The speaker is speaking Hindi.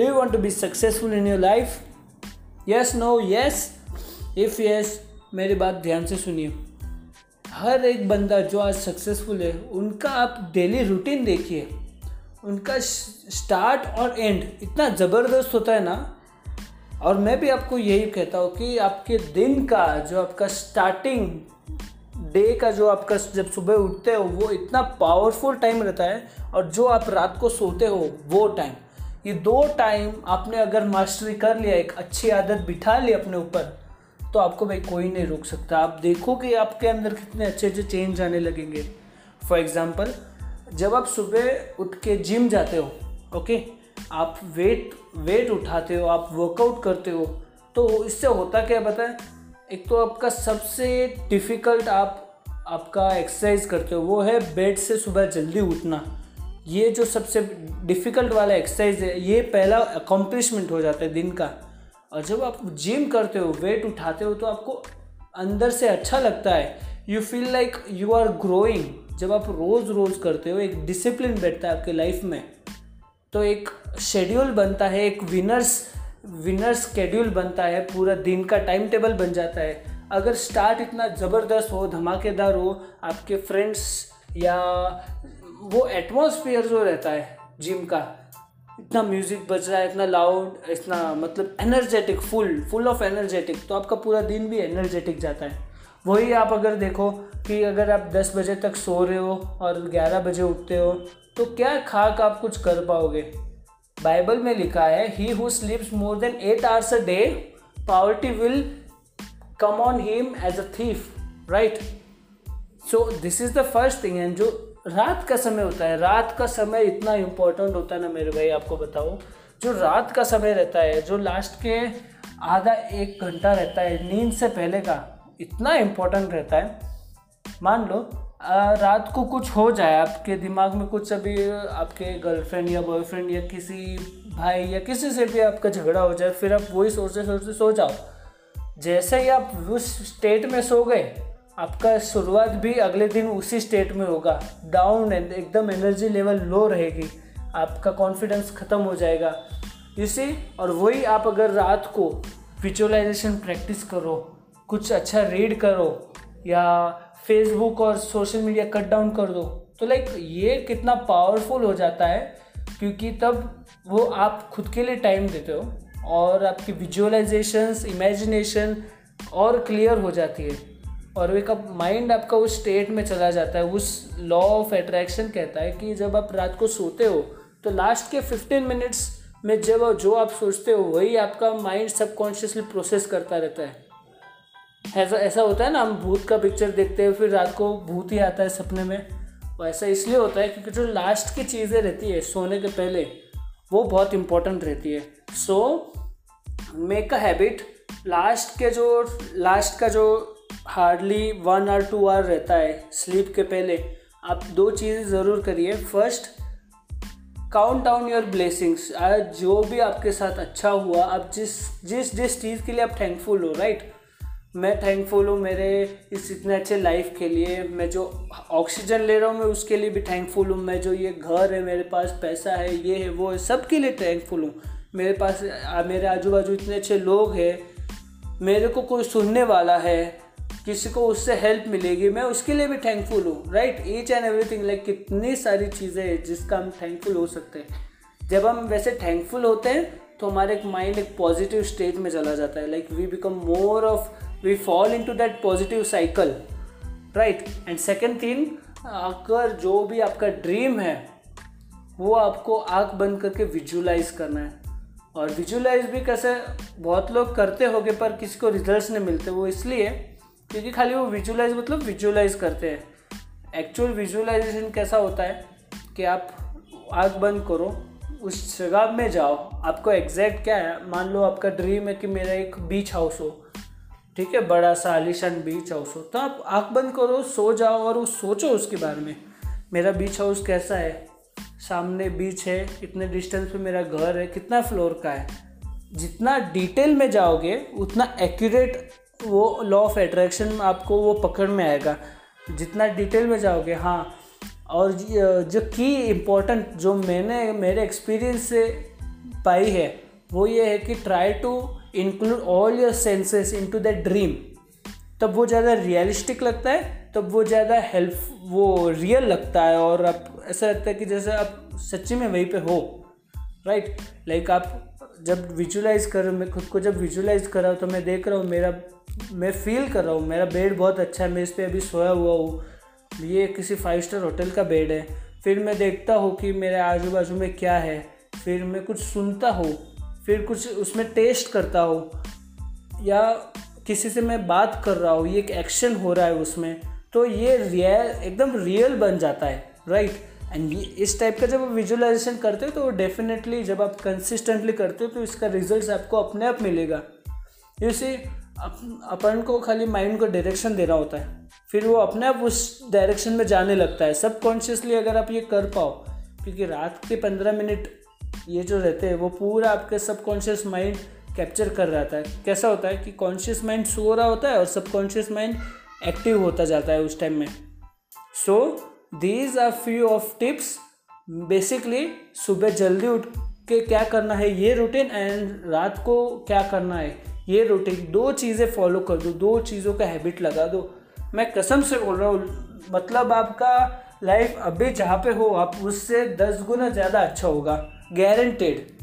Do you want to be successful in your life yes no yes if yes मेरी बात ध्यान से सुनिए। हर एक बंदा जो आज सक्सेसफुल है, उनका आप डेली रूटीन देखिए। उनका स्टार्ट और एंड इतना ज़बरदस्त होता है ना। और मैं भी आपको यही कहता हूँ कि आपके दिन का जो आपका स्टार्टिंग डे का जो आपका जब सुबह उठते हो, वो इतना पावरफुल टाइम रहता है। और जो आप रात को सोते हो, वो टाइम ये दो टाइम आपने अगर मास्टरी कर लिया, एक अच्छी आदत बिठा ली अपने ऊपर तो आपको भाई कोई नहीं रोक सकता। आप देखो कि आपके अंदर कितने अच्छे अच्छे चेंज आने लगेंगे। फॉर एग्ज़ाम्पल जब आप सुबह उठ के जिम जाते हो ओके आप वेट वेट उठाते हो, आप वर्कआउट करते हो तो इससे होता क्या बताए एक तो आपका सबसे डिफ़िकल्ट आप, आपका एक्सरसाइज करते हो, वो है बेड से सुबह जल्दी उठना। ये जो सबसे डिफ़िकल्ट वाला एक्सरसाइज है, ये पहला अकम्पलिशमेंट हो जाता है दिन का। और जब आप जिम करते हो वेट उठाते हो तो आपको अंदर से अच्छा लगता है। You feel like you are growing जब आप रोज़ रोज़ करते हो, एक डिसिप्लिन बैठता है आपके लाइफ में तो एक शेड्यूल बनता है, एक विनर्स विनर स्केड्यूल बनता है, पूरा दिन का टाइम टेबल बन जाता है। अगर स्टार्ट इतना ज़बरदस्त हो, धमाकेदार हो, आपके फ्रेंड्स या वो एटमोसफियर जो रहता है जिम का, इतना म्यूज़िक बज रहा है, इतना लाउड इतना मतलब energetic full full of energetic तो आपका पूरा दिन भी एनर्जेटिक जाता है। वही आप अगर देखो कि अगर आप 10 बजे तक सो रहे हो और 11 बजे उठते हो तो क्या खाक आप कुछ कर पाओगे? बाइबल में लिखा है he who sleeps more than eight hours a day poverty will come on him as a thief right so this is the first thing and जो रात का समय होता है रात का समय इतना इम्पोर्टेंट होता है ना मेरे भाई आपको बताओ जो रात का समय रहता है जो लास्ट के आधा एक घंटा रहता है नींद से पहले का इतना इम्पोर्टेंट रहता है। मान लो आ, रात को कुछ हो जाए आपके दिमाग में कुछ अभी आपके गर्लफ्रेंड या बॉयफ्रेंड या किसी भाई या किसी से भी आपका झगड़ा हो जाए फिर आप वही सोचते सोचते सो जाओ। जैसे ही आप उस स्टेट में सो गए आपका शुरुआत भी अगले दिन उसी स्टेट में होगा। डाउन एकदम एनर्जी लेवल लो रहेगी। आपका कॉन्फिडेंस ख़त्म हो जाएगा। इसी और वही आप अगर रात को विजुअलाइजेशन प्रैक्टिस करो, कुछ अच्छा रीड करो, या फेसबुक और सोशल मीडिया कट डाउन कर दो तो लाइक ये कितना पावरफुल हो जाता है, क्योंकि तब वो आप खुद के लिए टाइम देते हो और आपकी विजुअलाइजेशंस इमेजिनेशन और क्लियर हो जाती है। और एक अब माइंड आपका उस स्टेट में चला जाता है, उस लॉ ऑफ़ अट्रैक्शन कहता है कि जब आप रात को सोते हो तो लास्ट के फिफ्टीन मिनट्स में जब जो आप सोचते हो, वही आपका माइंड सबकॉन्शियसली प्रोसेस करता रहता है। ऐसा ऐसा होता है ना, हम भूत का पिक्चर देखते हैं, फिर रात को भूत ही आता है सपने में। वो ऐसा इसलिए होता है क्योंकि जो लास्ट की चीज़ें रहती है, सोने के पहले, वो बहुत इंपॉर्टेंट रहती है। So make a habit last के जो लास्ट का जो हार्डली वन और टू आवर रहता है स्लीप के पहले। आप दो चीज़ें ज़रूर करिए। First count down your blessings आज जो भी आपके साथ अच्छा हुआ, आप जिस जिस जिस चीज़ के लिए आप थैंकफुल हो राइट मैं थैंकफुल हूँ मेरे इस इतने अच्छे लाइफ के लिए। मैं जो ऑक्सीजन ले रहा हूँ, मैं उसके लिए भी थैंकफुल हूँ। मैं जो ये घर है, मेरे पास पैसा है, ये है, वो है सब के लिए थैंकफुल हूँ। मेरे पास मेरे आजू बाजू इतने अच्छे लोग हैं, मेरे को कोई सुनने वाला है किसी को उससे हेल्प मिलेगी, मैं उसके लिए भी थैंकफुल हूँ right each and everything like कितनी सारी चीज़ें हैं जिसका हम थैंकफुल हो सकते हैं। जब हम वैसे थैंकफुल होते हैं तो हमारे एक माइंड एक पॉजिटिव स्टेट में चला जाता है like we become more of we fall into that positive cycle right and second thing अगर जो भी आपका ड्रीम है, वो आपको आँख बंद करके विजुलाइज करना है। और विजुलाइज भी कैसे, बहुत लोग करते होंगे, पर किसी को रिजल्ट्स नहीं मिलते, वो इसलिए क्योंकि खाली वो विजुलाइज मतलब विजुलाइज करते हैं। एक्चुअल विजुलाइजेशन कैसा होता है कि आप आग बंद करो, उस जगह में जाओ, आपको एग्जैक्ट क्या है? मान लो आपका ड्रीम है कि मेरा एक बीच हाउस हो, ठीक है? बड़ा सा आलिशान बीच हाउस हो तो आप आँख बंद करो, सो जाओ और वो सोचो उसके बारे में। मेरा बीच हाउस कैसा है? सामने बीच है, इतने डिस्टेंस पे मेरा घर है, कितना फ्लोर का है? जितना डिटेल में जाओगे, उतना एक्यूरेट वो लॉ ऑफ़ एट्रैक्शन आपको वो पकड़ में आएगा जितना डिटेल में जाओगे हाँ और जो की इम्पोर्टेंट जो मैंने, मेरे एक्सपीरियंस से पाई है, वो ये है कि try to include all your senses into that dream तब वो ज़्यादा रियलिस्टिक लगता है, तब वो ज़्यादा हेल्प वो रियल लगता है, और आप, ऐसा लगता है कि जैसे आप सच्ची में वहीं पे हो राइट right? लाइक like आप जब विजुलाइज कर, मैं खुद को जब विजुलाइज कर रहा हूँ तो मैं देख रहा हूँ मेरा मैं फील कर रहा हूँ, मेरा बेड बहुत अच्छा है, मैं इस पर अभी सोया हुआ हूँ। ये किसी फाइव स्टार होटल का बेड है। फिर मैं देखता हूँ कि मेरे आजू बाजू में क्या है। फिर मैं कुछ सुनता हूँ, फिर कुछ उसमें टेस्ट करता हूँ। या किसी से मैं बात कर रहा हूँ, ये एक एक्शन हो रहा है उसमें तो ये रियल एकदम रियल बन जाता है राइट एंड इस टाइप का जब आप विजुअलाइजेशन करते हो तो डेफिनेटली जब आप कंसिस्टेंटली करते हो तो इसका रिज़ल्ट आपको अपने आप मिलेगा। यूसी अपन को खाली माइंड को डायरेक्शन देना होता है। फिर वो अपने आप उस डायरेक्शन में जाने लगता है। सबकॉन्शियसली अगर आप ये कर पाओ, क्योंकि रात के पंद्रह मिनट ये जो रहते हैं, वो पूरा आपके सबकॉन्शियस माइंड कैप्चर कर रहता है। कैसा होता है कि कॉन्शियस माइंड सो रहा होता है और सबकॉन्शियस माइंड एक्टिव होता जाता है उस टाइम में। So these are few of tips basically सुबह जल्दी उठ के क्या करना है ये रूटीन एंड रात को क्या करना है? ये रूटीन दो चीज़ें फॉलो कर दो दो चीज़ों का हैबिट लगा दो। मैं कसम से बोल रहा हूँ मतलब आपका लाइफ अभी जहाँ पे हो, आप उससे दस गुना ज़्यादा अच्छा होगा गारंटेड